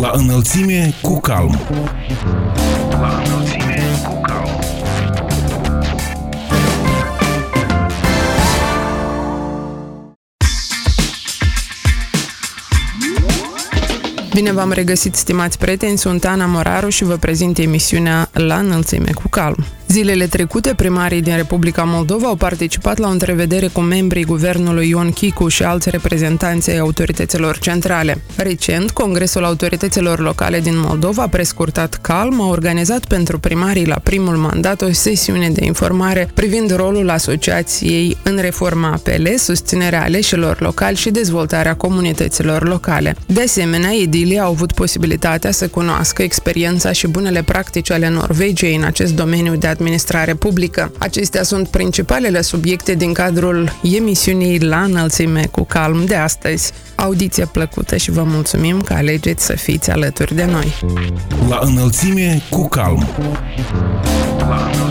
La înălțime cu calm. La înălțime cu calm. Bine v-am regăsit, stimați prieteni, sunt Ana Moraru și vă prezint emisiunea La înălțime cu calm. Zilele trecute, primarii din Republica Moldova au participat la o întrevedere cu membrii guvernului Ion Chicu și alți reprezentanți ai autorităților centrale. Recent, Congresul Autorităților Locale din Moldova, prescurtat CALM, a organizat pentru primarii la primul mandat o sesiune de informare privind rolul asociației în reforma APL, susținerea aleșilor locali și dezvoltarea comunităților locale. De asemenea, edilii au avut posibilitatea să cunoască experiența și bunele practici ale Norvegiei în acest domeniu de administrație administrare publică. Acestea sunt principalele subiecte din cadrul emisiunii La înălțime cu calm de astăzi. Audiție plăcută și vă mulțumim că alegeți să fiți alături de noi. La înălțime cu calm. La înălțime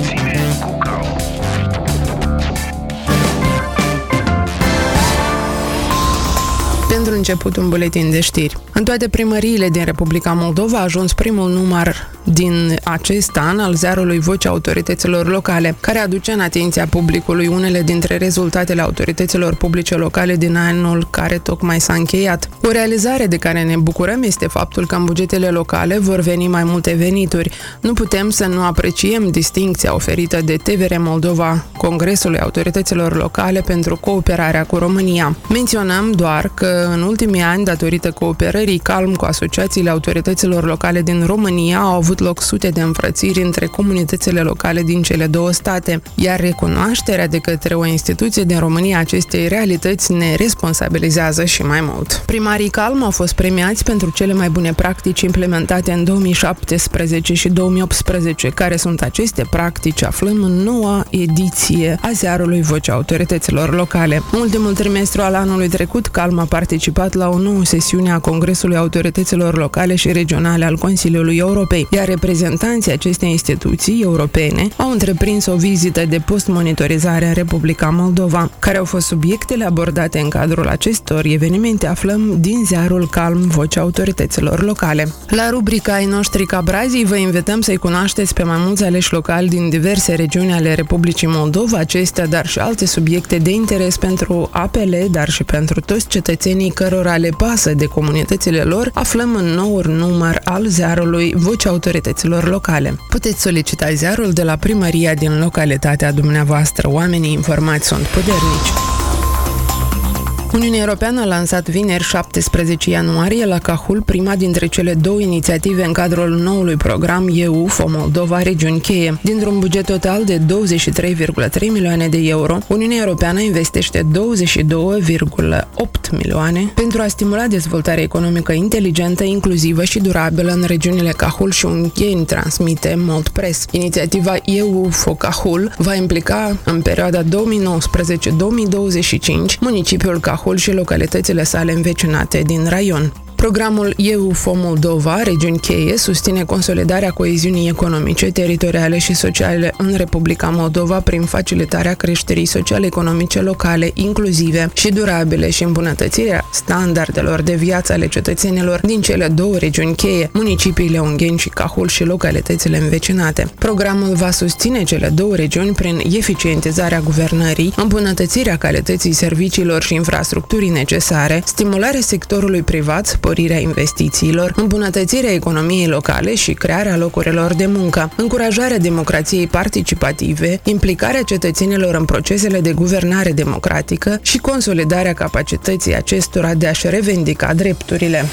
început, un buletin de știri. În toate primăriile din Republica Moldova a ajuns primul număr din acest an al ziarului Vocea Autorităților Locale, care aduce în atenția publicului unele dintre rezultatele autorităților publice locale din anul care tocmai s-a încheiat. O realizare de care ne bucurăm este faptul că în bugetele locale vor veni mai multe venituri. Nu putem să nu apreciem distincția oferită de TVR Moldova Congresului Autorităților Locale pentru cooperarea cu România. Menționăm doar că în ultimii ani, datorită cooperării calm cu asociațiile autorităților locale din România, au avut loc sute de înfrățiri între comunitățile locale din cele două state, iar recunoașterea de către o instituție din România acestei realități ne responsabilizează și mai mult. Primarii calm au fost premiați pentru cele mai bune practici implementate în 2017 și 2018. Care sunt aceste practici? Aflăm în noua ediție a ziarului Vocea Autorităților Locale. În ultimul trimestru al anului trecut, Calm a participat la o nouă sesiune a Congresului Autorităților Locale și Regionale al Consiliului Europei, iar reprezentanții acestei instituții europene au întreprins o vizită de post-monitorizare în Republica Moldova. Care au fost subiectele abordate în cadrul acestor evenimente aflăm din ziarul Calm Vocea Autorităților Locale. La rubrica ai noștri Cabrazii vă invităm să-i cunoașteți pe mai mulți aleși locali din diverse regiuni ale Republicii Moldova, acestea, dar și alte subiecte de interes pentru APL, dar și pentru toți cetățenii cărora le pasă de comunitățile lor, aflăm în noul număr al ziarului Vocea Autorităților Locale. Puteți solicita ziarul de la primăria din localitatea dumneavoastră. Oamenii informați sunt puternici. Uniunea Europeană a lansat vineri 17 ianuarie la Cahul prima dintre cele două inițiative în cadrul noului program EU FO Moldova Regiuni Cheie. Dintr-un buget total de 23,3 milioane de euro, Uniunea Europeană investește 22,8 milioane pentru a stimula dezvoltarea economică inteligentă, inclusivă și durabilă în regiunile Cahul și Ungheni, transmite Mold Press. Inițiativa EU FO Cahul va implica în perioada 2019-2025 municipiul Cahul Rahul și localitățile sale învecinate din raion. Programul EUFO Moldova, regiuni cheie, susține consolidarea coeziunii economice, teritoriale și sociale în Republica Moldova prin facilitarea creșterii sociale-economice locale, inclusive și durabile și îmbunătățirea standardelor de viață ale cetățenilor din cele două regiuni cheie, municipiile Ungheni și Cahul și localitățile învecinate. Programul va susține cele două regiuni prin eficientizarea guvernării, îmbunătățirea calității serviciilor și infrastructurii necesare, stimularea sectorului privat, sporirea investițiilor, îmbunătățirea economiei locale și crearea locurilor de muncă, încurajarea democrației participative, implicarea cetățenilor în procesele de guvernare democratică și consolidarea capacității acestora de a-și revendica drepturile.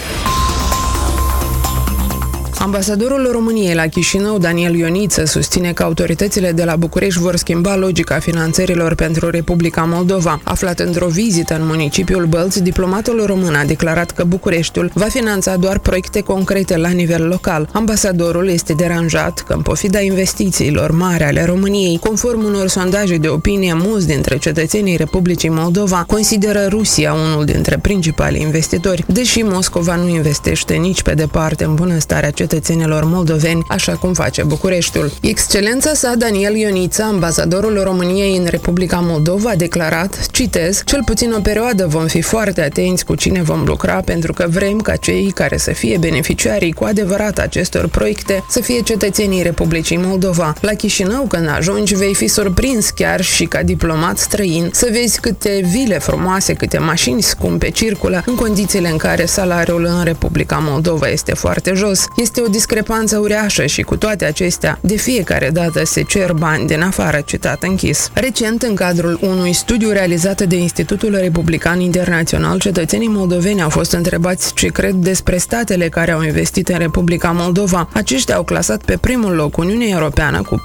Ambasadorul României la Chișinău, Daniel Ioniță, susține că autoritățile de la București vor schimba logica finanțărilor pentru Republica Moldova. Aflat într-o vizită în municipiul Bălți, diplomatul român a declarat că Bucureștiul va finanța doar proiecte concrete la nivel local. Ambasadorul este deranjat că, în pofida investițiilor mari ale României, conform unor sondaje de opinie, mulți dintre cetățenii Republicii Moldova consideră Rusia unul dintre principalii investitori, deși Moscova nu investește nici pe departe în bunăstarea cetățenilor cetățenilor moldoveni, așa cum face Bucureștiul. Excelența sa Daniel Ionița, ambasadorul României în Republica Moldova, a declarat, citez, cel puțin o perioadă vom fi foarte atenți cu cine vom lucra pentru că vrem ca cei care să fie beneficiarii cu adevărat acestor proiecte să fie cetățenii Republicii Moldova. La Chișinău, când ajungi, vei fi surprins chiar și ca diplomat străin să vezi câte vile frumoase, câte mașini scumpe circulă în condițiile în care salariul în Republica Moldova este foarte jos. Este o discrepanță uriașă și cu toate acestea, de fiecare dată se cer bani din afară, citat închis. Recent, în cadrul unui studiu realizat de Institutul Republican Internațional, cetățenii moldoveni au fost întrebați ce cred despre statele care au investit în Republica Moldova. Aceștia au clasat pe primul loc Uniunea Europeană cu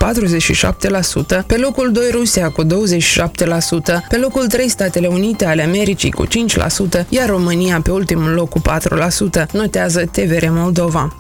47%, pe locul 2 Rusia cu 27%, pe locul 3 Statele Unite ale Americii cu 5%, iar România pe ultimul loc cu 4%, notează TVR Moldova.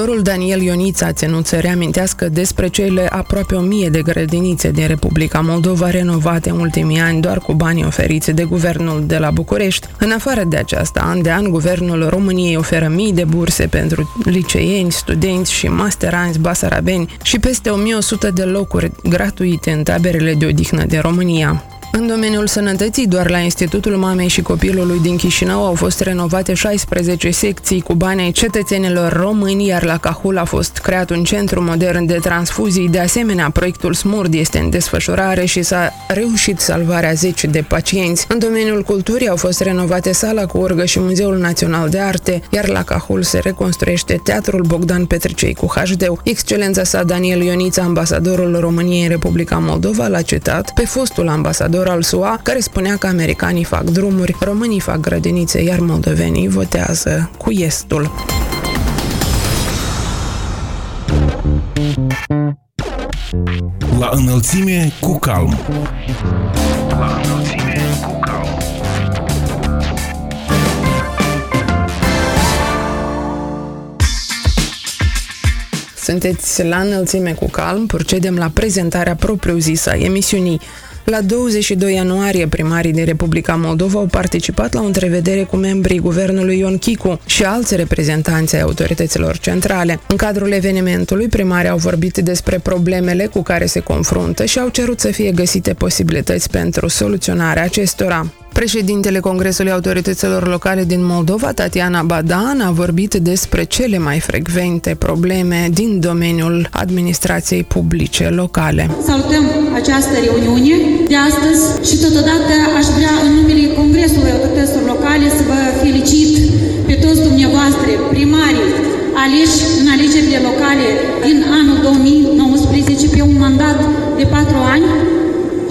Ambasadorul Daniel Ionița a ținut să reamintească despre cele aproape 1000 de grădinițe din Republica Moldova renovate în ultimii ani doar cu banii oferiți de guvernul de la București. În afară de aceasta, an de an, guvernul României oferă mii de burse pentru liceieni, studenți și masteranți basarabeni și peste 1100 de locuri gratuite în taberele de odihnă din România. În domeniul sănătății, doar la Institutul Mamei și Copilului din Chișinău au fost renovate 16 secții cu bani ai cetățenilor români, iar la Cahul a fost creat un centru modern de transfuzii. De asemenea, proiectul SMURD este în desfășurare și s-a reușit salvarea 10 de pacienți. În domeniul culturii au fost renovate sala cu urgă și Muzeul Național de Arte, iar la Cahul se reconstruiește Teatrul Bogdan Petricei cu HD. Excelența sa Daniel Ionița, ambasadorul României în Republica Moldova, l-a citat pe fostul ambasador ambasador al SUA, care spunea că americanii fac drumuri, românii fac grădinițe, iar moldovenii votează cu estul. La înălțime cu calm. La înălțime cu calm. Sunteți la înălțime cu calm, procedem la prezentarea propriu-zisă a emisiunii la 22 ianuarie, primarii din Republica Moldova au participat la o întrevedere cu membrii guvernului Ion Chicu și alți reprezentanți ai autorităților centrale. În cadrul evenimentului, primarii au vorbit despre problemele cu care se confruntă și au cerut să fie găsite posibilități pentru soluționarea acestora. Președintele Congresului Autorităților Locale din Moldova, Tatiana Badan, a vorbit despre cele mai frecvente probleme din domeniul administrației publice locale. Salutăm această reuniune de astăzi și totodată aș vrea în numele Congresului Autorităților Locale să vă felicit pe toți dumneavoastră, primarii, aleși în alegerile locale din anul 2019 pe un mandat de patru ani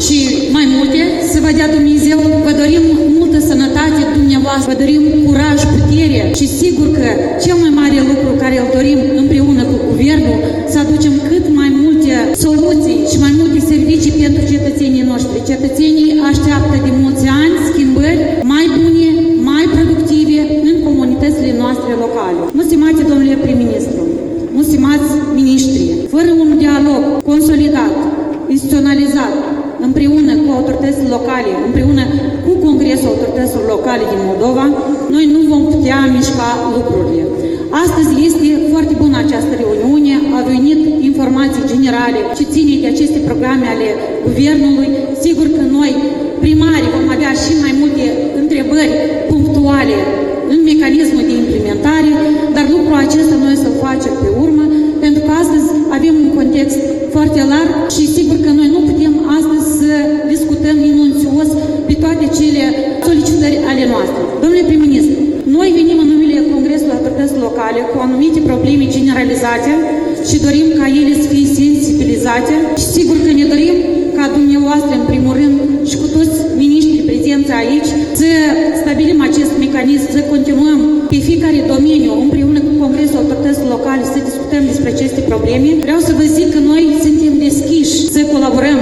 și mai multe, să vă dea Dumnezeu. Vă dorim multă sănătate dumneavoastră, vă dorim curaj, putere și sigur că cel mai mare lucru care îl dorim împreună cu Guvernul să aducem cât mai multe soluții și mai multe servicii pentru cetățenii noștri. Cetățenii așteaptă de mulți ani schimbări mai bune, mai productive în comunitățile noastre locale. Nu stimați, domnule prim-ministru, nu stimați miniștri, fără un dialog consolidat, instituționalizat, împreună cu autoritățile locale, împreună cu Congresul Autorităților Locale din Moldova, noi nu vom putea mișca lucrurile. Astăzi este foarte bună această reuniune, au venit informații generale ce ține de aceste programe ale Guvernului. Sigur că noi, primarii, vom avea și mai multe întrebări punctuale în mecanismul de implementare, dar lucrul acesta noi să-l facem pe urmă, pentru că astăzi avem un context foarte larg și sigur că noi nu putem astăzi să discutăm minunțios pe toate cele solicitări ale noastre. Domnule prim-ministru, noi venim în numele Congresului Autorității Locale cu anumite probleme generalizate și dorim ca ele să fie sensibilizate și sigur că ne dorim ca dumneavoastră, în primul rând, și cu toți miniștrii prezenți aici, să stabilim acest mecanism, să continuăm pe fiecare domeniu, împreună cu Congresul Autorității Locale, să discutăm despre aceste probleme. Vreau să vă zic că noi suntem deschiși să colaborăm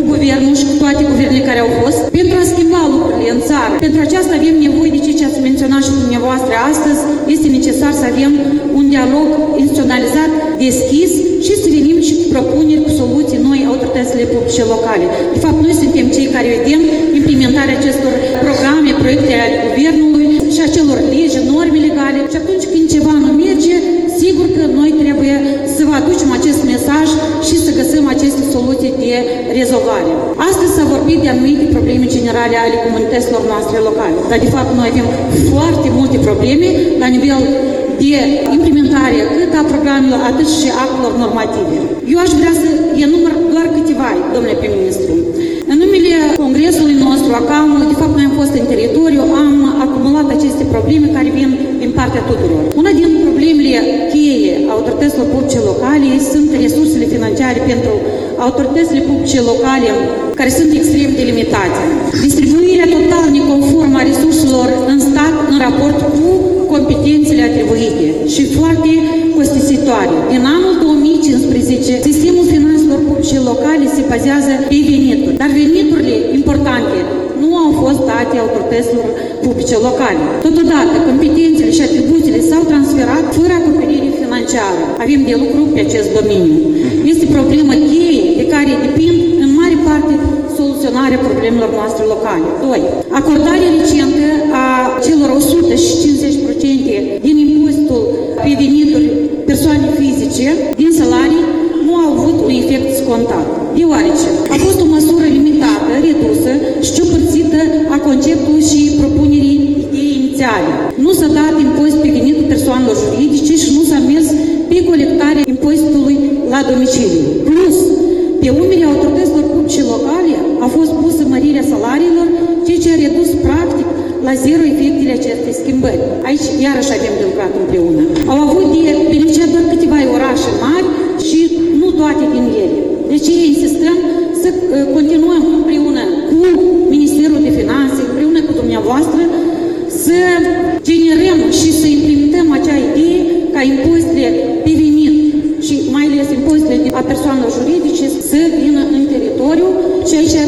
cu guvernul și cu toate guvernele care au fost pentru a schimba lucrurile în țară. Pentru aceasta avem nevoie de ceea ce ați menționat și dumneavoastră astăzi. Este necesar să avem un dialog instituționalizat, deschis și să venim și cu propuneri, cu soluții noi autoritățile publice locale. De fapt, noi suntem cei care vedem implementarea acestor programe, proiecte ale guvernului și acelor legi, norme legale și atunci când ceva nu merge, sigur că noi trebuie să vă aducem acest mesaj și să găsim aceste soluții de rezolvare. Astăzi s-a vorbit de anumite probleme generale ale comunităților noastre locale, dar de fapt noi avem foarte multe probleme la nivel de implementare cât a programelor, atât și actelor normative. Eu aș vrea să enumăr doar câteva, domnule prim-ministru. În numele congresului nostru, acum, de fapt noi am fost în teritoriu, am acumulat aceste probleme care vin din partea tuturor. Una din problemele cheie autorităților publice locale sunt resursele financiare pentru autoritățile publice locale care sunt extrem de limitate. Distribuirea total neconformă a resurselor în stat în raport cu competențele atribuite și foarte costisitoare. În anul 2015, sistemul finanțelor publice locale se bazează pe venituri, dar veniturile importante nu au fost date autorităților publice locale. Totodată, competențele și atribuțiile s-au transferat fără acoperire financiară. Avem de lucru pe acest domeniu. Este problemă cheie de care depind în mare parte soluționarea problemelor noastre locale. 2. Acordarea recentă a celor 150% din impozitul pe venituri persoane fizice din salarii nu au avut un efect scontat, deoarece ideii inițiale. Nu s-a dat impozit pe venitul persoanelor juridice și nu s-a mers pe colectarea impozitului la domiciliu. Plus, pe umerii autorităților publice locale a fost pusă mărirea salariilor, ceea ce a redus practic la zero efectele acestei schimbări. Aici iarăși avem de lucrat împreună. Au avut de beneficiat doar câteva orașe mari și nu toate din ele. Deci insistăm să continuăm împreună cu Ministerul de Finanțe, împreună cu dumneavoastră, să generăm și să implementăm acea idee ca impozitele pe venit și mai ales impozitele a persoanelor juridice să vină în teritoriu și aici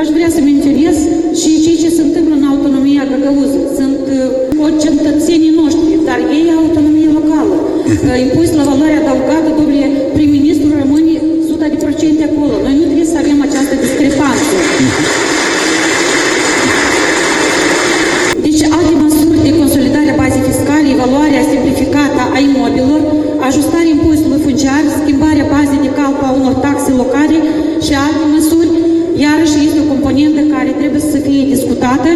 aș vrea să menționez și ceea ce se întâmplă în autonomia găgăuză. Sunt uh, cetățenii noștri, dar ei au autonomie locală. Uh, impozit la valoare adăugată, domnule prim-ministru, rămâne 100 de procente acolo. Noi nu trebuie să avem această discrepanță. Deci alte măsuri de consolidare a bazei fiscale, evaluarea simplificată a imobilor, ajustarea impozitului funciar, schimbarea bazei de calcul a unor taxe locale și alte măsuri, iarăși este o componentă care trebuie să fie discutată.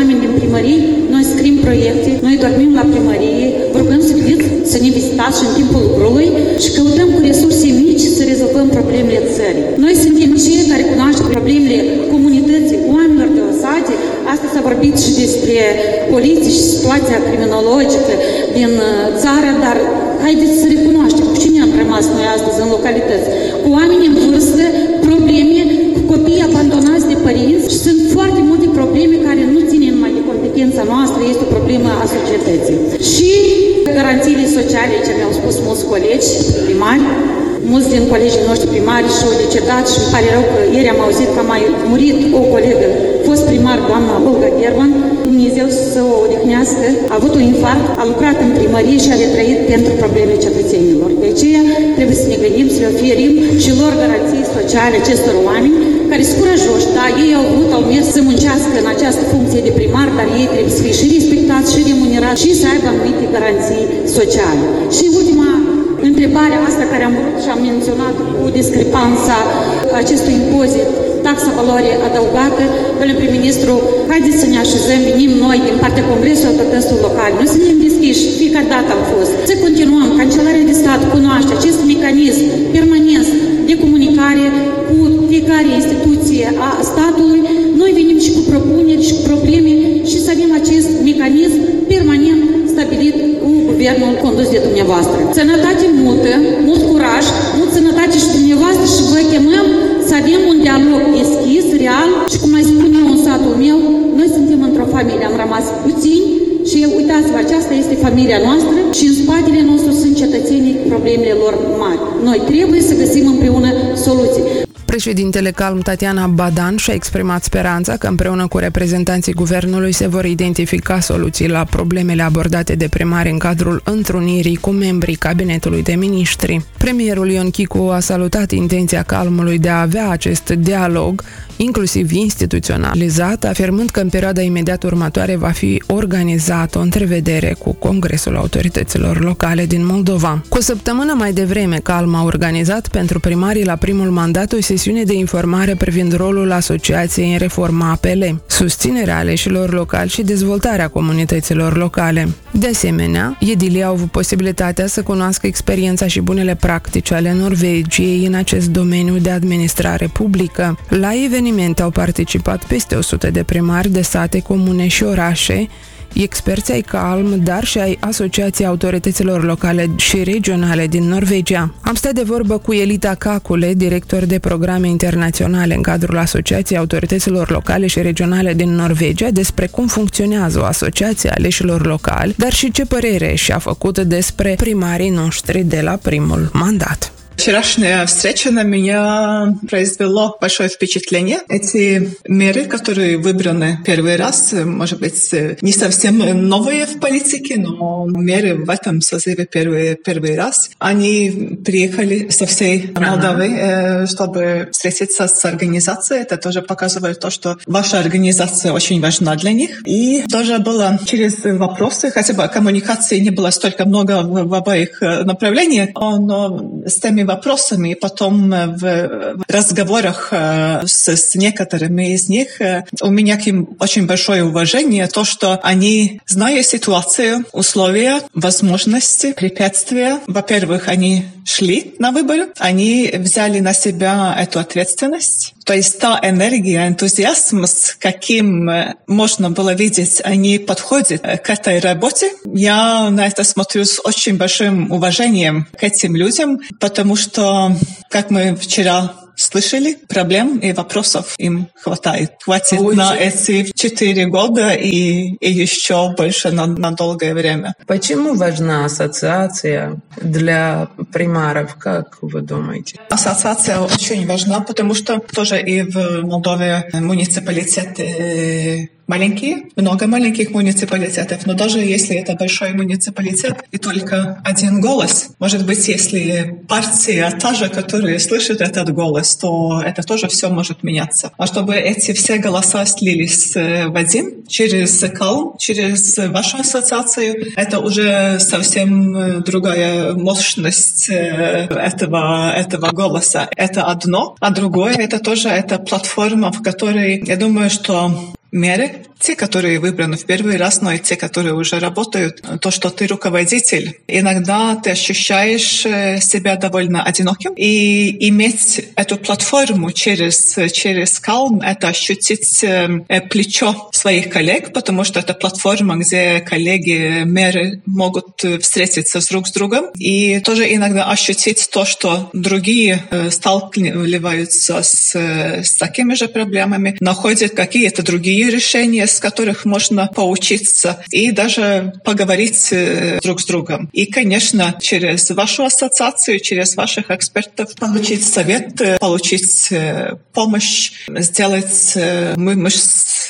Oameni din primărie, noi scrim proiecte, noi dormim la primărie, rugăm să vedeți, să ne vizitați și în timpul lucrului și căutăm cu resurse mici să rezolvăm problemele țării. Noi suntem cei care cunoaștem problemele comunității, oamenilor de lăsate. Astăzi s-a vorbit și despre poliție și situația criminologică din uh, țară, dar haideți să recunoaștem cu cine am rămas noi astăzi în localități. Cu oameni în vârstă, probleme, cu copii abandonați de părinți și sunt foarte multe probleme care nu țin numai de competența noastră, este o problemă a societății. Și garanțiile sociale, ce mi-au spus mulți colegi primari, Mulți din colegii noștri primari și-au decedat și îmi pare rău că ieri am auzit că a mai murit o colegă, fost primar, doamna Olga German, Dumnezeu să o odihnească, a avut un infarct, a lucrat în primărie și a retrăit pentru probleme cetățenilor. De aceea trebuie să ne gândim să le oferim și lor garanții sociale acestor oameni care sunt curajoși, da, ei au vrut, au mers să muncească în această funcție de primar, dar ei trebuie să fie și respectați și remunerați și să aibă anumite garanții sociale. Și ultima întrebarea asta care am vrut și am menționat cu discrepanța acestui impozit, taxa valoare adăugată, domnule prim-ministru, haideți să ne așezăm, venim noi din partea Congresului Autorităților Locale, noi suntem deschiși, fiecare dată am fost. Să continuăm, Cancelarea de Stat cunoaște acest mecanism permanent de comunicare cu fiecare instituție a statului, noi venim și cu propuneri și cu probleme și să avem acest mecanism permanent stabilit cu guvernul condus de dumneavoastră. Sănătate multă, mult curaj, mult sănătate și dumneavoastră și vă chemăm să avem un dialog deschis, real și cum mai spun eu în satul meu, noi suntem într-o familie, am rămas puțini și uitați-vă, aceasta este familia noastră și în spatele nostru sunt cetățenii cu problemele lor mari. Noi trebuie să găsim împreună soluții. Președintele Calm Tatiana Badan și-a exprimat speranța că împreună cu reprezentanții guvernului se vor identifica soluții la problemele abordate de primari în cadrul întrunirii cu membrii cabinetului de miniștri. Premierul Ion Chicu a salutat intenția Calmului de a avea acest dialog, inclusiv instituționalizat, afirmând că în perioada imediat următoare va fi organizat o întrevedere cu Congresul Autorităților Locale din Moldova. Cu o săptămână mai devreme, Calm a organizat pentru primarii la primul mandat o sesiune de informare privind rolul asociației în reforma APL, susținerea aleșilor locali și dezvoltarea comunităților locale. De asemenea, edilii au avut posibilitatea să cunoască experiența și bunele practici ale Norvegiei în acest domeniu de administrare publică. La eveniment au participat peste 100 de primari de sate, comune și orașe, experți ai CALM, dar și ai Asociației Autorităților Locale și Regionale din Norvegia. Am stat de vorbă cu Elita Cacule, director de programe internaționale în cadrul Asociației Autorităților Locale și Regionale din Norvegia, despre cum funcționează o asociație aleșilor locali, dar și ce părere și-a făcut despre primarii noștri de la primul mandat. Вчерашняя встреча на меня произвело большое впечатление. Эти меры, которые выбраны первый раз, может быть, не совсем новые в политике, но меры в этом созыве первый, первый раз. Они приехали со всей Молдовы, чтобы встретиться с организацией. Это тоже показывает то, что ваша организация очень важна для них. И тоже было через вопросы, хотя бы коммуникации не было столько много в, в обоих направлениях, но с теми вопросами, и потом э, в разговорах э, с, с некоторыми из них э, у меня к ним очень большое уважение, то, что они, зная ситуацию, условия, возможности, препятствия, во-первых, они шли на выборы, они взяли на себя эту ответственность. То есть та энергия, энтузиазм, с каким можно было видеть, они подходят к этой работе. Я на это смотрю с очень большим уважением к этим людям, потому что, как мы вчера слышали, проблем и вопросов им хватает. Хватит Очень. на эти четыре года и, и еще больше на, на долгое время. Почему важна ассоциация для примаров, как вы думаете? Ассоциация очень важна, потому что тоже и в Молдове муниципалитеты маленькие, много маленьких муниципалитетов, но даже если это большой муниципалитет и только один голос, может быть, если партия та же, которая слышит этот голос, то это тоже все может меняться. А чтобы эти все голоса слились э, в один через КАЛ, через вашу ассоциацию, это уже совсем э, другая мощность э, этого, этого голоса. Это одно, а другое это тоже это платформа, в которой я думаю, что меры, те, которые выбраны в первый раз, но и те, которые уже работают, то, что ты руководитель, иногда ты ощущаешь э, себя довольно одиноким. И иметь эту платформу через, через Calm — это ощутить э, плечо своих коллег, потому что это платформа, где коллеги, меры могут встретиться друг с другом. И тоже иногда ощутить то, что другие э, сталкиваются с, с такими же проблемами, находят какие-то другие другие решения, с которых можно поучиться и даже поговорить друг с другом. И, конечно, через вашу ассоциацию, через ваших экспертов получить совет, получить помощь, сделать мы,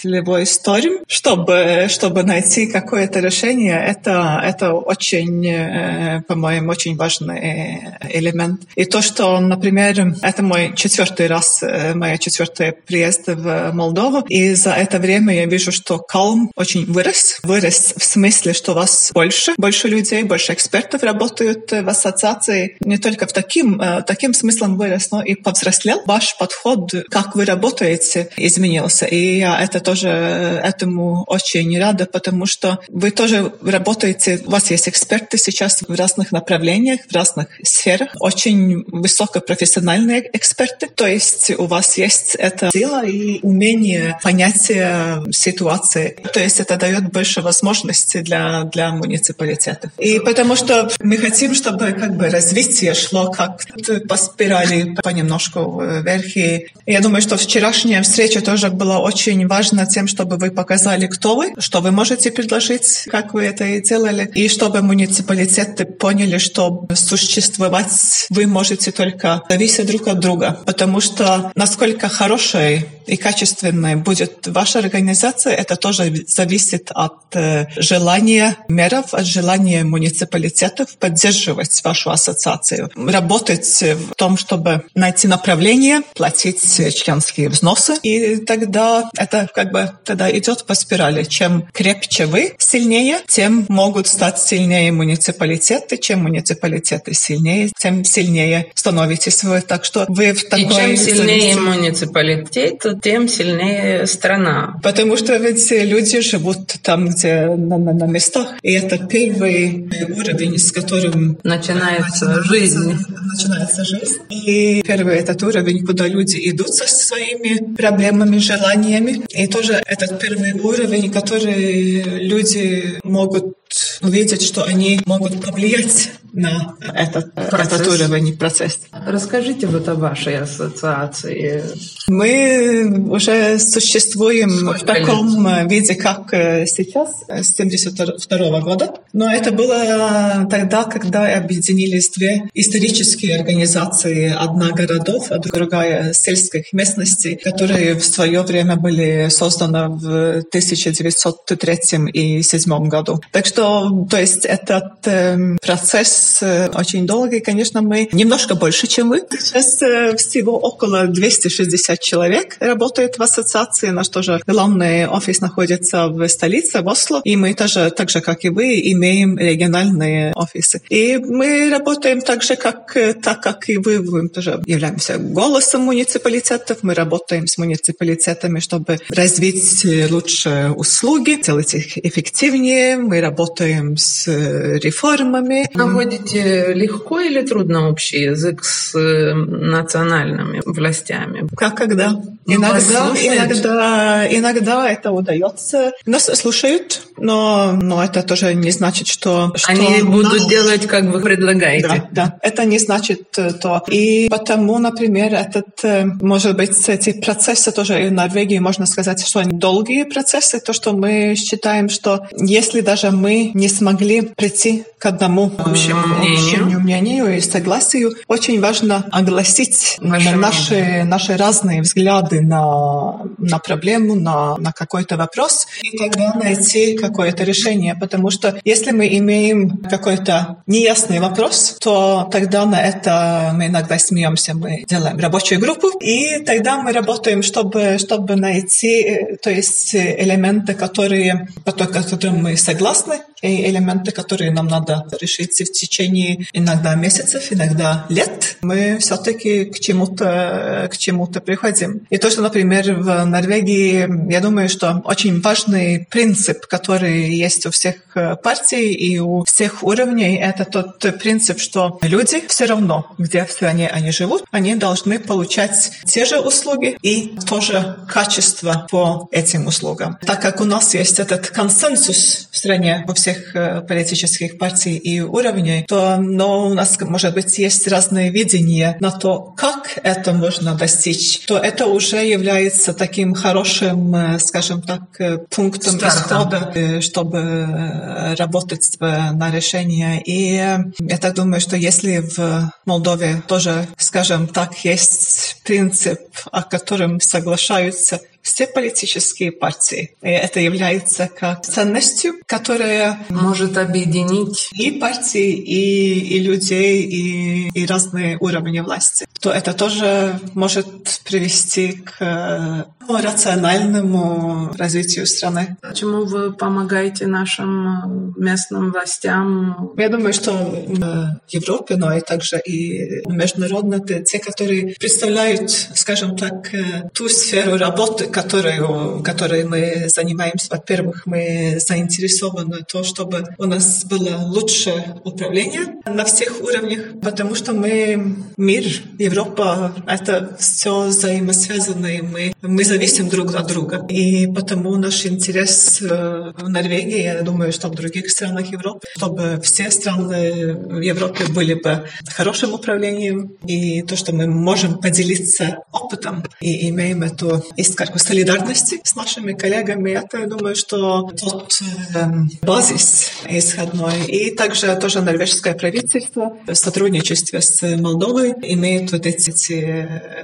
мы его историю, чтобы, чтобы найти какое-то решение. Это, это очень, по-моему, очень важный элемент. И то, что, например, это мой четвертый раз, моя четвертая приезд в Молдову, и за это время я вижу, что Калм очень вырос. Вырос в смысле, что вас больше, больше людей, больше экспертов работают в ассоциации. Не только в таким, таким смыслом вырос, но и повзрослел. Ваш подход, как вы работаете, изменился. И это тоже этому очень рада, потому что вы тоже работаете, у вас есть эксперты сейчас в разных направлениях, в разных сферах, очень высокопрофессиональные эксперты, то есть у вас есть эта сила и умение понятия ситуации. То есть это дает больше возможностей для, для муниципалитетов. И потому что мы хотим, чтобы как бы развитие шло как по спирали понемножку вверх. И я думаю, что вчерашняя встреча тоже была очень важна тем, чтобы вы показали, кто вы, что вы можете предложить, как вы это и делали, и чтобы муниципалитеты поняли, что существовать вы можете только зависеть друг от друга. Потому что насколько хорошей и качественной будет ваша организация, это тоже зависит от э, желания мэров, от желания муниципалитетов поддерживать вашу ассоциацию, работать в том, чтобы найти направление, платить членские взносы, и тогда это как бы тогда идет по спирали. Чем крепче вы, сильнее, тем могут стать сильнее муниципалитеты, чем муниципалитеты сильнее, тем сильнее становитесь вы. Так что вы в такой... И чем сильнее муниципалитет, тем сильнее страна. Потому что ведь люди живут там, где на, на, на местах. И это первый уровень, с которым начинается жизнь. Начинается жизнь. И первый этот уровень, куда люди идут со своими проблемами, желаниями. И тоже этот первый уровень, который люди могут увидеть, что они могут повлиять на этот, этот уровень процесс. Расскажите вот о вашей ассоциации. Мы уже существуем Сколько в таком лет? виде, как э, сейчас, с 1972 года. Но это было тогда, когда объединились две исторические организации. Одна городов, а другая сельских местностей, которые в свое время были созданы в 1903 и 1907 году. Так что, то есть этот э, процесс э, очень долгий. Конечно, мы немножко больше, чем вы. Сейчас э, всего около 260 человек работает в ассоциации. Наш тоже главный офис находится в столице, в Осло. И мы тоже, так же, как и вы, имеем региональные офисы. И мы работаем так же, как, э, так как и вы. Мы тоже являемся голосом муниципалитетов. Мы работаем с муниципалитетами, чтобы развить лучше услуги, делать их эффективнее. Мы работаем с реформами. Находите легко или трудно общий язык с э, национальными властями? Как когда? Иногда, иногда, иногда это удается. Нас слушают, но, но это тоже не значит, что... что Они будут делать, как вы предлагаете. Да, да, это не значит э, то. И потому, например, этот, э, может быть, эти процессы тоже и в Норвегии можно сказать, что они долгие процессы, то, что мы считаем, что если даже мы не смогли прийти к одному общему мнению, мнению и согласию, очень важно огласить Ваше наши, наши разные взгляды на, на проблему, на, на какой-то вопрос, и тогда найти какое-то решение. Потому что если мы имеем какой-то неясный вопрос, то тогда на это мы иногда смеемся, мы делаем рабочую группу, и тогда мы работаем, чтобы, чтобы найти то есть элементы, которые, по которым мы согласны, элементы, которые нам надо решить в течение иногда месяцев, иногда лет, мы все-таки к чему-то к чему-то приходим. И то, что, например, в Норвегии, я думаю, что очень важный принцип, который есть у всех партий и у всех уровней, это тот принцип, что люди все равно, где в стране они живут, они должны получать те же услуги и тоже качество по этим услугам. Так как у нас есть этот консенсус в стране во всех всех политических партий и уровней, то но у нас, может быть, есть разные видения на то, как это можно достичь, то это уже является таким хорошим, скажем так, пунктом Стартом. исхода, чтобы работать на решение. И я так думаю, что если в Молдове тоже, скажем так, есть принцип, о котором соглашаются все политические партии. И это является как ценностью, которая может объединить и партии, и, и людей, и, и разные уровни власти. То это тоже может привести к рациональному развитию страны. Почему вы помогаете нашим местным властям? Я думаю, что в Европе, но и также и международно, те, которые представляют, скажем так, ту сферу работы, которую, которой мы занимаемся. Во-первых, мы заинтересованы в том, чтобы у нас было лучшее управление на всех уровнях, потому что мы мир, Европа, это все взаимосвязано, и мы, мы зависим друг от друга. И потому наш интерес э, в Норвегии, я думаю, что в других странах Европы, чтобы все страны в Европе были бы хорошим управлением, и то, что мы можем поделиться опытом и имеем эту искорку солидарности с нашими коллегами, это, я думаю, что тот э, базис исходной. И также тоже норвежское правительство в сотрудничестве с Молдовой имеет вот эти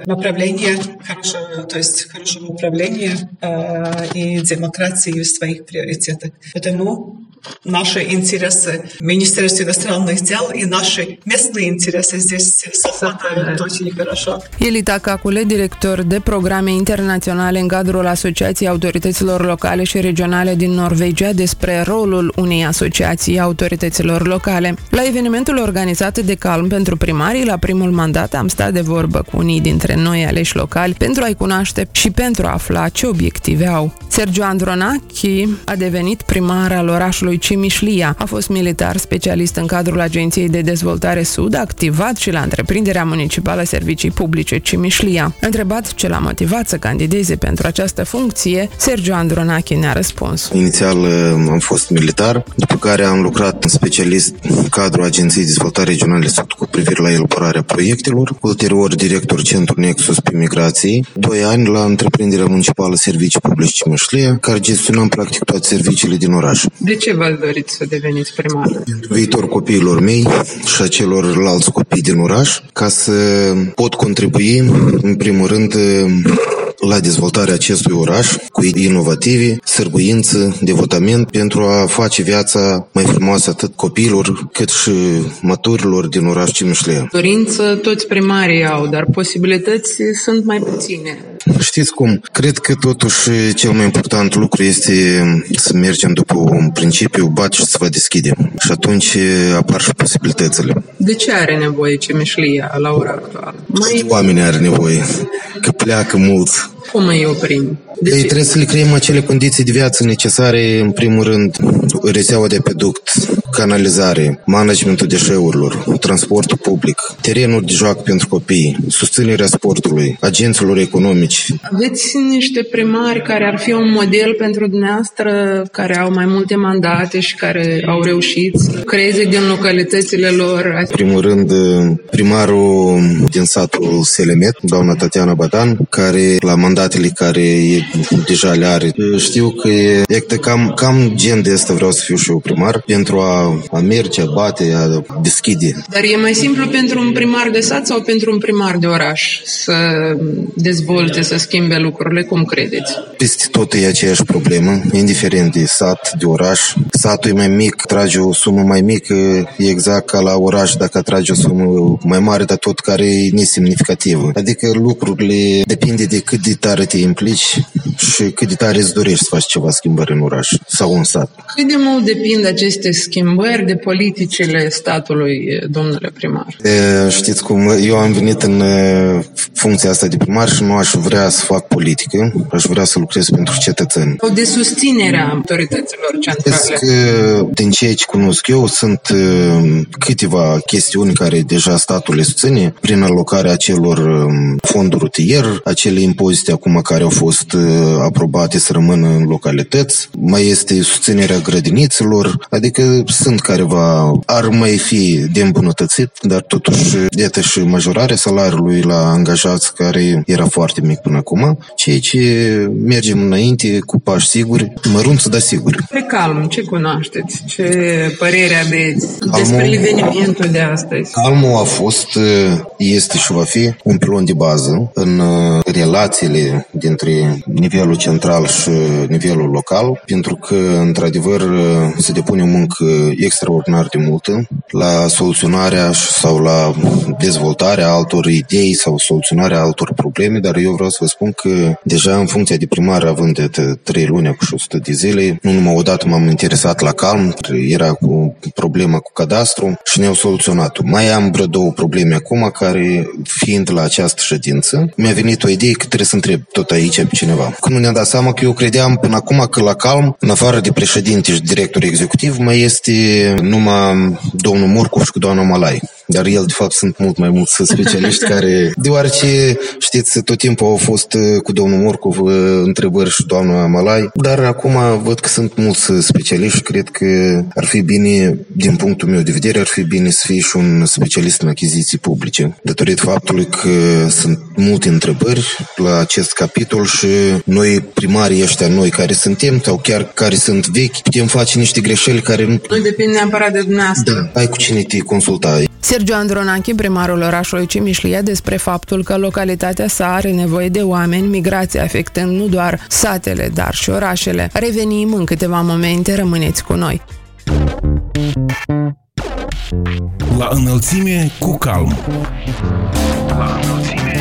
направления хорошего, то есть хорошего управления э, и демократии в своих приоритетах. Поэтому наши интересы Министерства иностранных дел и наши местные интересы здесь совпадают очень хорошо. Elita Cacule, director de programe internaționale în cadrul Asociației Autorităților Locale și Regionale din Norvegia despre rolul unei asociații autorităților locale. La evenimentul organizat de Calm pentru primarii la primul mandat am stat de vorbă cu unii dintre noi aleși locali pentru a-i cunoaște și pentru a afla ce obiective au. Sergio Andronachi a devenit primar al orașului lui Cimișlia. A fost militar specialist în cadrul Agenției de Dezvoltare Sud, activat și la întreprinderea municipală Servicii Publice Cimișlia. Întrebat ce l-a motivat să candideze pentru această funcție, Sergio Andronache ne-a răspuns. Inițial uh, am fost militar, după care am lucrat specialist în cadrul Agenției de Dezvoltare Regionale Sud cu privire la elaborarea proiectelor, ulterior director Centru Nexus pe migrații, doi ani la întreprinderea municipală Servicii Publice Cimișlia, care gestionam practic toate serviciile din oraș. De ce vă doriți să deveniți primar? Viitor copiilor mei și a celorlalți copii din oraș, ca să pot contribui, în primul rând, la dezvoltarea acestui oraș cu inovative, sârguință, devotament pentru a face viața mai frumoasă atât copiilor cât și maturilor din oraș Cimișlea. Dorință toți primarii au, dar posibilități sunt mai puține. Știți cum? Cred că totuși cel mai important lucru este să mergem după un principiu bat și să vă deschide. Și atunci apar și posibilitățile. De ce are nevoie Cemișlia la ora actuală? Mai... Oamenii are nevoie, că pleacă mult cum îi oprim? De Ei, trebuie să le creăm acele condiții de viață necesare, în primul rând, rețeaua de peduct, canalizare, managementul deșeurilor, transportul public, terenuri de joacă pentru copii, susținerea sportului, agenților economici. Aveți niște primari care ar fi un model pentru dumneavoastră, care au mai multe mandate și care au reușit să creeze din localitățile lor? În primul rând, primarul din satul Selemet, doamna Tatiana Badan, care la mandatele care e deja le are. Știu că e, e cam, cam gen de asta vreau să fiu și eu primar, pentru a, a merge, a bate, a deschide. Dar e mai simplu pentru un primar de sat sau pentru un primar de oraș să dezvolte, să schimbe lucrurile? Cum credeți? Peste tot e aceeași problemă, indiferent de sat, de oraș. Satul e mai mic, trage o sumă mai mică, e exact ca la oraș dacă trage o sumă mai mare, dar tot care e nesemnificativă. Adică lucrurile depinde de cât de tare te implici și cât de tare îți dorești să faci ceva schimbări în oraș sau în sat. Cât de mult depind aceste schimbări de politicile statului, domnule primar? E, știți cum, eu am venit în funcția asta de primar și nu aș vrea să fac politică, aș vrea să lucrez pentru cetățeni. Sau de susținerea autorităților centrale? Că, din ceea ce cunosc eu, sunt câteva chestiuni care deja statul le susține prin alocarea acelor fonduri rutier, acele impozite acum care au fost aprobate să rămână în localități, mai este susținerea grădinițelor, adică sunt careva, ar mai fi de îmbunătățit, dar totuși, iată și majorarea salariului la angajați care era foarte mic până acum, ceea ce mergem înainte cu pași siguri, mărunți, dar siguri. Pe calm, ce cunoașteți? Ce părere aveți despre Calmul, evenimentul de astăzi? Calmul a fost, este și va fi un pilon de bază în relațiile dintre nivelul central și nivelul local, pentru că, într-adevăr, se depune o muncă extraordinar de multă la soluționarea sau la dezvoltarea altor idei sau soluționarea altor probleme, dar eu vreau să vă spun că deja în funcția de primar, având de 3 luni cu 100 de zile, nu numai odată m-am interesat la calm, era cu problema cu cadastru și ne-au soluționat-o. Mai am vreo două probleme acum care, fiind la această ședință, mi-a venit o idee că trebuie să întreb tot aici pe cineva. Cum nu ne-a dat seama că eu credeam până acum că la calm, în afară de președinte și director executiv, mai este numai domnul Murcu și cu doamna Malai. Dar el, de fapt, sunt mult mai mulți specialiști care, deoarece, știți, tot timpul au fost uh, cu domnul Morcov uh, întrebări și doamna Malai, dar acum văd că sunt mulți specialiști și cred că ar fi bine, din punctul meu de vedere, ar fi bine să fie și un specialist în achiziții publice, datorită faptului că sunt multe întrebări la acest capitol și noi, primarii ăștia, noi care suntem, sau chiar care sunt vechi, putem face niște greșeli care nu... Nu depinde neapărat de dumneavoastră. Da, ai cu cine te consulta. Sergiu Andronache, primarul orașului Cimișlia, despre faptul că localitatea sa are nevoie de oameni, migrația afectând nu doar satele, dar și orașele. Revenim în câteva momente, rămâneți cu noi. La înălțime cu calm. La înălțime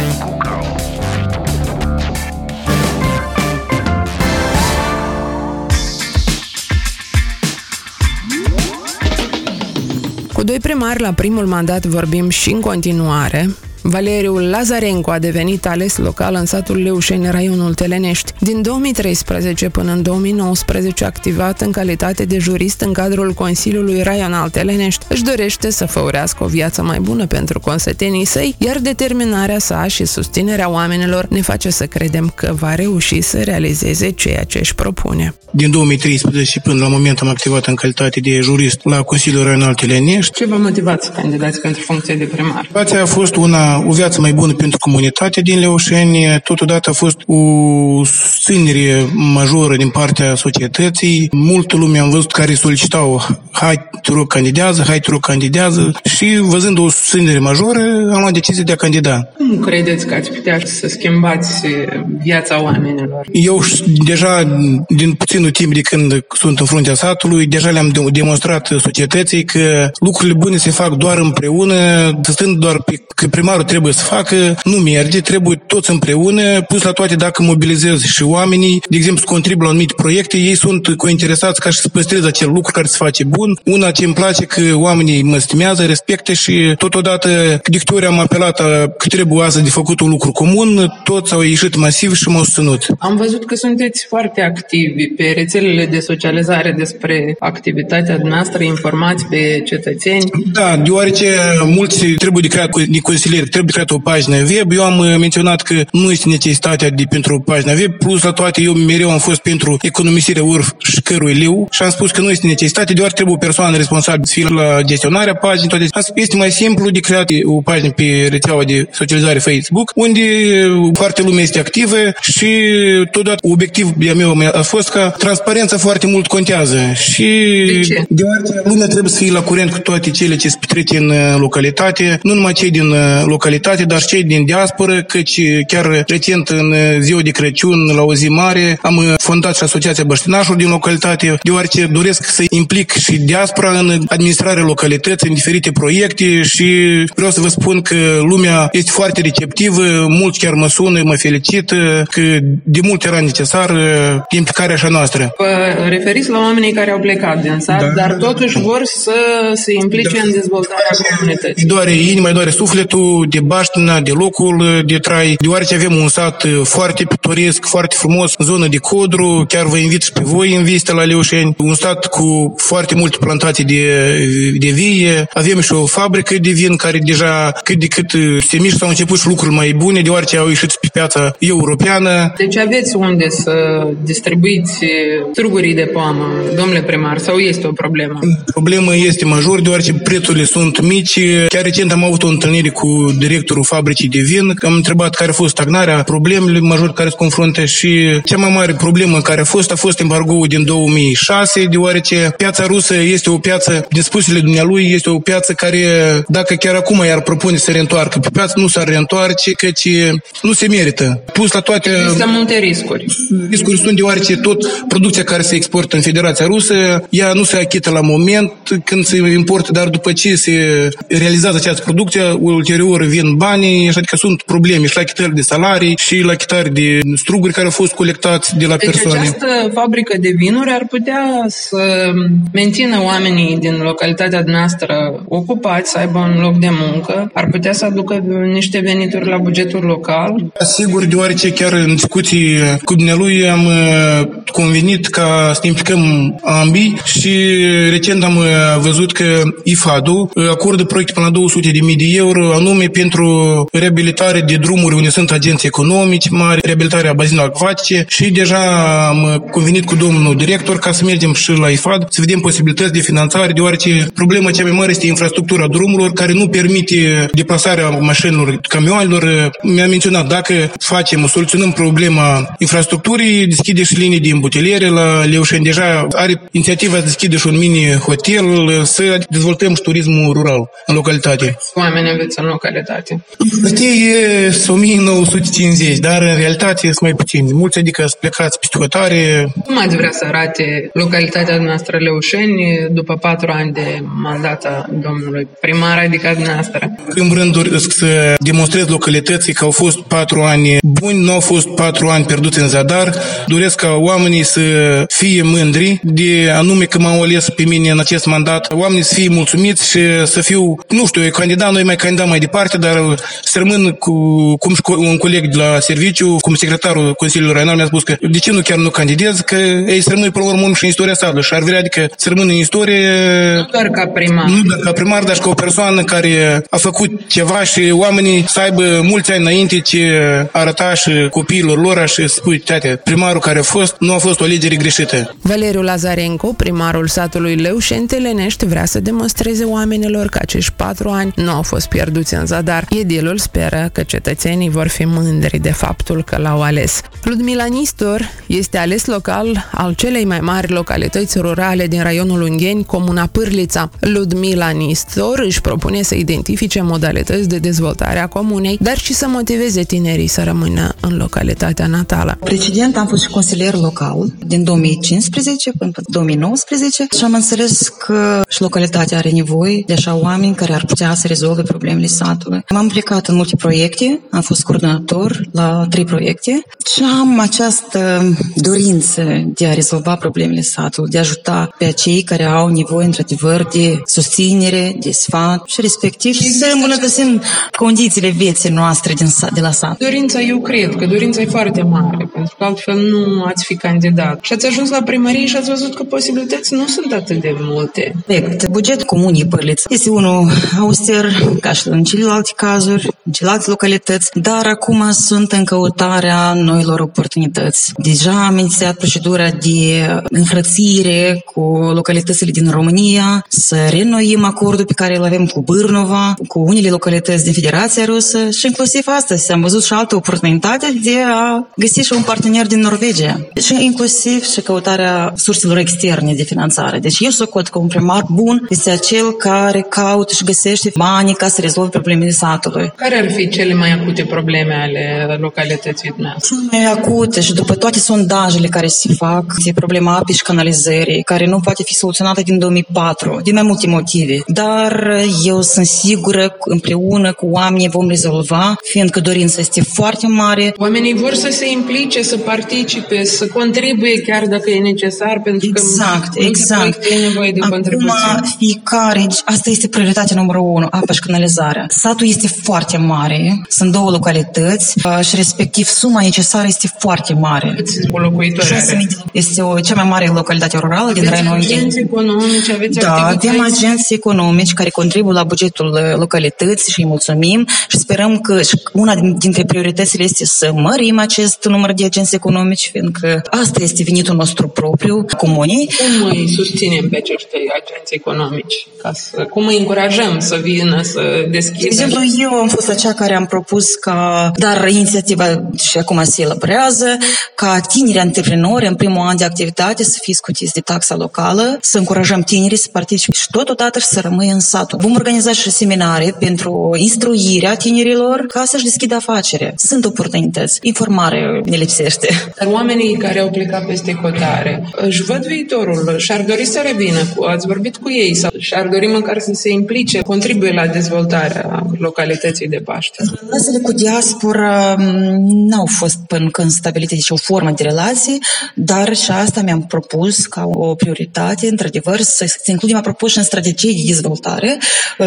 Cu doi primari la primul mandat vorbim și în continuare. Valeriu Lazarencu a devenit ales local în satul Leușeni, raionul Telenești. Din 2013 până în 2019 activat în calitate de jurist în cadrul Consiliului Raional Telenești. Își dorește să făurească o viață mai bună pentru consetenii săi, iar determinarea sa și susținerea oamenilor ne face să credem că va reuși să realizeze ceea ce își propune. Din 2013 până la moment am activat în calitate de jurist la Consiliul Raional Telenești. Ce vă motivați să candidați pentru funcție de primar? Motivația a fost una o viață mai bună pentru comunitatea din Leușeni, totodată a fost o susținere majoră din partea societății. Multă lume am văzut care solicitau hai, te rog, candidează, hai, te rog, candidează și văzând o susținere majoră, am luat decizia de a candida. Cum credeți că ați putea să schimbați viața oamenilor? Eu deja, din puținul timp de când sunt în fruntea satului, deja le-am demonstrat societății că lucrurile bune se fac doar împreună, stând doar pe, că primarul trebuie să facă, nu merge, trebuie toți împreună, plus la toate dacă mobilizezi și oamenii, de exemplu, să contribuie la anumite proiecte, ei sunt cointeresați ca și să păstreze acel lucru care se face bun. Una ce îmi place că oamenii mă stimează, respectă și totodată de câte ori am apelat că trebuie astăzi de făcut un lucru comun, toți au ieșit masiv și m-au susținut. Am văzut că sunteți foarte activi pe rețelele de socializare despre activitatea noastră, informați pe cetățeni. Da, deoarece mulți trebuie de creat de consilieri trebuie creat o pagină web. Eu am uh, menționat că nu este necesitatea de pentru o pagină web, plus la toate eu mereu am fost pentru economisirea urf și șcărui leu și am spus că nu este necesitate, doar trebuie o persoană responsabilă să fie la gestionarea paginii, toate. Asta este mai simplu de creat o pagină pe rețeaua de socializare Facebook, unde foarte lume este activă și totodată obiectivul meu a fost ca transparența foarte mult contează și de ce? deoarece lumea trebuie să fie la curent cu toate cele ce se petrece în uh, localitate, nu numai cei din uh, localitate, dar și cei din diasporă, căci chiar recent în ziua de Crăciun, la o zi mare, am fondat și Asociația Băștinașului din localitate, deoarece doresc să implic și diaspora în administrarea localității, în diferite proiecte și vreau să vă spun că lumea este foarte receptivă, mulți chiar mă sună, mă felicită, că de multe era necesar implicarea așa noastră. Vă referiți la oamenii care au plecat din sat, da. dar totuși vor să se implice da. în dezvoltarea comunității. Îi doare inima, îi doare sufletul, de baștina, de locul de trai, deoarece avem un sat foarte pitoresc, foarte frumos, zonă de codru, chiar vă invit și pe voi în vizite la Leușeni, un stat cu foarte multe plantații de, de vie, avem și o fabrică de vin care deja cât de cât se mișcă, s-au început și lucruri mai bune, deoarece au ieșit pe piața europeană. Deci aveți unde să distribuiți strugurii de poamă, domnule primar, sau este o problemă? Problema este major, deoarece prețurile sunt mici. Chiar recent am avut o întâlnire cu directorul fabricii de vin, am întrebat care a fost stagnarea, problemele majore care se confruntă și cea mai mare problemă care a fost a fost embargoul din 2006, deoarece piața rusă este o piață, din spusele dumnealui, este o piață care, dacă chiar acum i-ar propune să reîntoarcă pe piață, nu s-ar reîntoarce, căci nu se merită. Pus la toate... Există multe riscuri. Riscuri sunt deoarece tot producția care se exportă în Federația Rusă, ea nu se achită la moment când se importă, dar după ce se realizează această producție, ulterior vin banii, așa că sunt probleme și la achitări de salarii și la achitări de struguri care au fost colectați de la deci persoane. această fabrică de vinuri ar putea să mențină oamenii din localitatea noastră ocupați, să aibă un loc de muncă, ar putea să aducă niște venituri la bugetul local? Sigur, deoarece chiar în discuții cu dumnealui am uh, convenit ca să implicăm ambii și recent am uh, văzut că IFAD-ul uh, acordă proiecte până la 200.000 de euro anume pentru reabilitare de drumuri unde sunt agenții economici mari, reabilitarea bazinelor acvatice și deja am convenit cu domnul director ca să mergem și la IFAD să vedem posibilități de finanțare, deoarece problema cea mai mare este infrastructura drumurilor care nu permite deplasarea mașinilor, camioanelor. Mi-a menționat, dacă facem, soluționăm problema infrastructurii, deschide și linii de îmbuteliere la Leușeni. Deja are inițiativa să deschide și un mini-hotel, să dezvoltăm și turismul rural în localitate. Oameni aveți în localitate? Hârtie e 1950, dar în realitate sunt mai puțini. Mulți adică sunt plecați peste hotare. Cum ați vrea să arate localitatea noastră Leușeni după patru ani de mandat a domnului primar, adică dumneavoastră? În primul rând doresc să demonstrez localității că au fost patru ani buni, nu au fost patru ani pierduți în zadar. Doresc ca oamenii să fie mândri de anume că m-au ales pe mine în acest mandat. Oamenii să fie mulțumiți și să fiu, nu știu, candidat, noi mai candidat mai departe, dar să rămân cu, cum și un coleg de la serviciu, cum secretarul Consiliului Raional mi-a spus că de ce nu chiar nu candidez, că ei să rămân pe urmă și în istoria satului și ar vrea adică să rămână în istorie nu doar ca primar. Nu doar ca primar, dar și ca o persoană care a făcut ceva și oamenii să aibă mulți ani înainte ce arăta și copiilor lor și spui, tate, primarul care a fost, nu a fost o alegere greșită. Valeriu Lazarenco, primarul satului Leușeni Telenești, vrea să demonstreze oamenilor că acești patru ani nu au fost pierduți în zadar. Edilul speră că cetățenii vor fi mândri de faptul că l-au ales. Ludmila Nistor este ales local al celei mai mari localități rurale din raionul Ungheni, comuna Pârlița. Ludmila Nistor își propune să identifice modalități de dezvoltare a comunei, dar și să motiveze tinerii să rămână în localitatea natală. Precedent am fost și consilier local din 2015 până 2019 și am înțeles că și localitatea are nevoie de așa oameni care ar putea să rezolve problemele satului. M-am plecat în multe proiecte, am fost coordonator la trei proiecte și am această dorință de a rezolva problemele satului, de a ajuta pe cei care au nevoie într-adevăr de susținere, de sfat și respectiv și să îmbunătățim condițiile vieții noastre din, de la sat. Dorința, eu cred că dorința e foarte mare, pentru că altfel nu ați fi candidat. Și ați ajuns la primărie și ați văzut că posibilități nu sunt atât de multe. Corect. Bugetul comunii Părliț este unul auster, ca și în celelalte cazuri, în celelalte localități, dar acum sunt în căutarea noilor oportunități. Deja am inițiat procedura de înfrățire cu localitățile din România, să renoim acordul pe care îl avem cu Bârnova, cu unele localități din Federația Rusă și inclusiv astăzi am văzut și altă oportunitate de a găsi și un partener din Norvegia. Și inclusiv și căutarea surselor externe de finanțare. Deci eu socot că un primar bun este acel care caută și găsește banii ca să rezolve problemele satului. Care ar fi cele mai acute probleme ale localității noastre? Cele mai acute și după toate sondajele care se fac, e problema apei și canalizării, care nu poate fi soluționată din 2004, din mai multe motive. Dar eu sunt sigură că împreună cu oamenii vom rezolva, fiindcă dorința este foarte mare. Oamenii vor să se implice, să participe, să contribuie contribuie chiar dacă e necesar, pentru exact, că exact. e nevoie de Acum, contribuție. fiecare, asta este prioritatea numărul unu, apa și canalizarea. Satul este foarte mare, sunt două localități uh, și respectiv suma necesară este foarte mare. Câți locuitori are? Este o, cea mai mare localitate rurală din Aveți Raionul agenți economici, aveți Da, activități? avem agenți economici care contribuie la bugetul uh, localității și îi mulțumim și sperăm că și una din- dintre prioritățile este să mărim acest număr de agenți economici, fiindcă asta este venitul nostru propriu, comunii. Cum îi susținem pe acești agenți economici? Ca să, cum îi încurajăm să vină, să De deschidă? Exemplu, eu am fost acea care am propus ca, dar inițiativa și acum se elaborează, ca tineri antreprenori în primul an de activitate să fie scutiți de taxa locală, să încurajăm tinerii să participe și totodată și să rămâie în satul. Vom organiza și seminarii pentru instruirea tinerilor ca să-și deschidă afacere. Sunt oportunități. Informare ne lipsește. Dar oamenii care au plecat peste hotare își văd viitorul și ar dori să revină. Cu, ați vorbit cu ei sau și ar dori măcar să se implice, contribuie la dezvoltarea localității de Paște. Relațiile cu diaspora m, n-au fost până când stabilite deci o formă de relații, dar și asta mi-am propus ca o prioritate, într-adevăr, să, să includem apropo și în strategie de dezvoltare uh,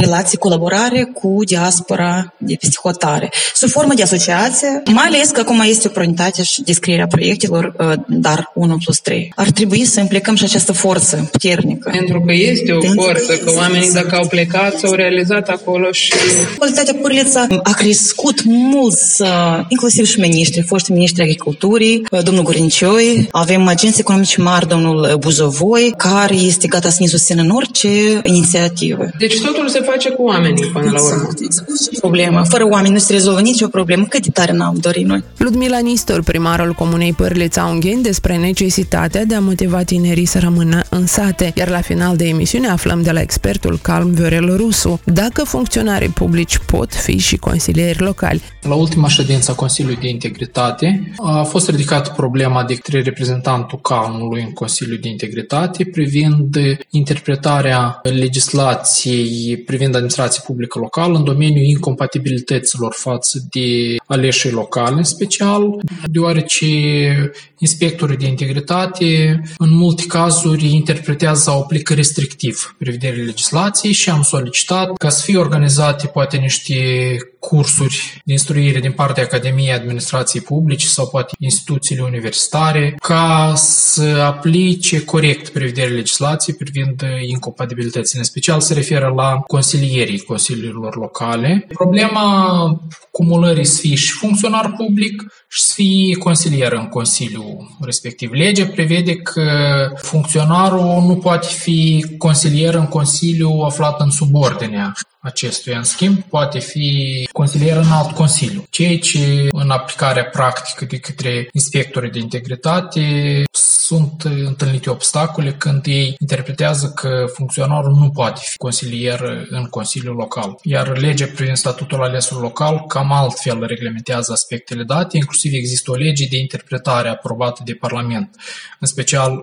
relații, colaborare cu diaspora de peste hotare. Sub formă de asociație, mai ales că acum este oportunitate și descrierea proiectelor, uh, dar 1 plus 3. Ar trebui să implicăm și această forță puternică. Pentru că este o Pentru forță, că că este, oamenii dacă au plecat s-au realizat acolo și Calitatea Pârlița a crescut mulți, uh, inclusiv și miniștri, foști miniștri agriculturii, uh, domnul Gurincioi, avem agenți economici mari, domnul Buzovoi, care este gata să ne susțină în orice inițiativă. Deci totul se face cu oamenii până la urmă. Problemă. Fără oameni nu se rezolvă nicio problemă, cât de tare n-am dorit noi. Ludmila Nistor, primarul comunei Pârlița Ungheni, despre necesitatea de a motiva tinerii să rămână în sate. Iar la final de emisiune aflăm de la expertul Calm Viorel Rusu dacă funcționarii publici pot fi și consilieri locali. La ultima ședință a Consiliului de Integritate a fost ridicată problema de către reprezentantul Calmului în Consiliul de Integritate privind interpretarea legislației privind administrația publică locală în domeniul incompatibilităților față de aleșii locale în special, deoarece inspectorii de integritate în multe cazuri interpretează sau aplică restrictiv prevederile legislației și am solicitat ca să fie organizate poate niște cursuri de instruire din partea Academiei Administrației Publice sau poate instituțiile universitare ca să aplice corect prevederile legislației privind incompatibilitățile. În special se referă la consilierii consiliilor locale. Problema cumulării să fie și funcționar public și să fie consilier în consiliu respectiv. Legea prevede că funcționarul nu poate fi consilier în consiliu aflat în subordinea acestuia. În schimb, poate fi consilier în alt consiliu. Ceea ce, în aplicarea practică de către inspectorii de integritate, sunt întâlnite obstacole când ei interpretează că funcționarul nu poate fi consilier în Consiliul Local. Iar legea privind statutul alesului local cam altfel reglementează aspectele date, inclusiv există o lege de interpretare aprobată de Parlament, în special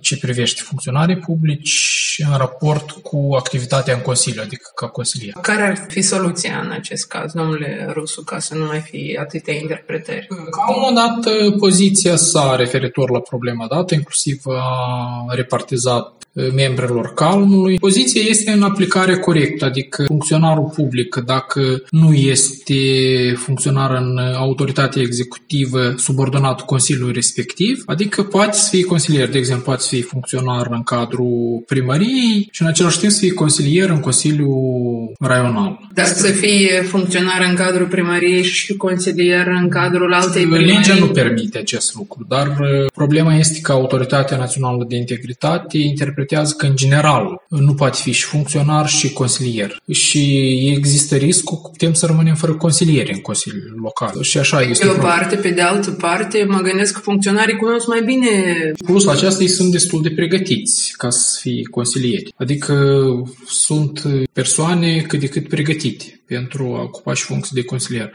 ce privește funcționarii publici în raport cu activitatea în Consiliu, adică ca consilier. Care ar fi soluția în acest caz, domnule Rusu, ca să nu mai fie atâtea interpretări? Am dat poziția sa referitor la problema dată, inclusiv a repartizat membrilor calmului. Poziția este în aplicare corectă, adică funcționarul public, dacă nu este funcționar în autoritatea executivă subordonat Consiliului respectiv, adică poate să fie consilier, de exemplu, poate să fie funcționar în cadrul primăriei și în același timp să fie consilier în Consiliul Raional. Dar să fie funcționar în cadrul primăriei și consilier în cadrul altei primării? Legea nu permite acest lucru, dar problema este că Autoritatea Națională de Integritate interpretează că, în general, nu poate fi și funcționar și consilier. Și există riscul că putem să rămânem fără consilieri în Consiliul Local. Și așa este. Pe o parte, pe de altă parte, mă gândesc că funcționarii cunosc mai bine... Plus la aceasta ei sunt destul de pregătiți ca să fie consilieri. Adică sunt persoane cât de cât pregătite pentru a ocupa și funcții de consilier.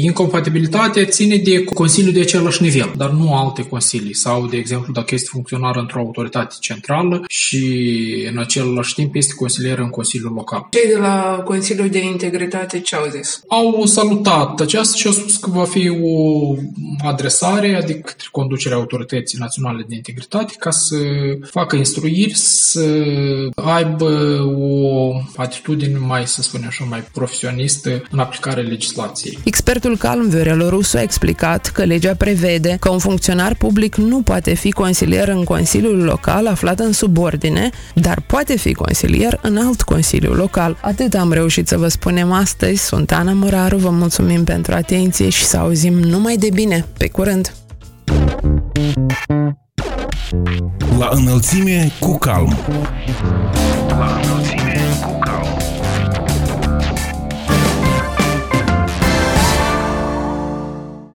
Incompatibilitatea ține de consiliul de același nivel, dar nu alte consilii. Sau, de exemplu, dacă este funcționar într-o autoritate centrală și în același timp este consilier în Consiliul Local. Cei de la Consiliul de Integritate ce au zis? Au salutat aceasta și au spus că va fi o adresare, adică conducerea Autorității Naționale de Integritate, ca să facă instruiri, să aibă o atitudine mai, să spunem așa, mai profesionistă în aplicarea legislației. Expertul Calm Viorel Rusu a explicat că legea prevede că un funcționar public nu poate fi consilier în Consiliul Local aflat în subordine, dar poate fi consilier în alt Consiliu Local. Atât am reușit să vă spunem astăzi. Sunt Ana Măraru, vă mulțumim pentru atenție și să auzim numai de bine. Pe curând! La înălțime cu calm. La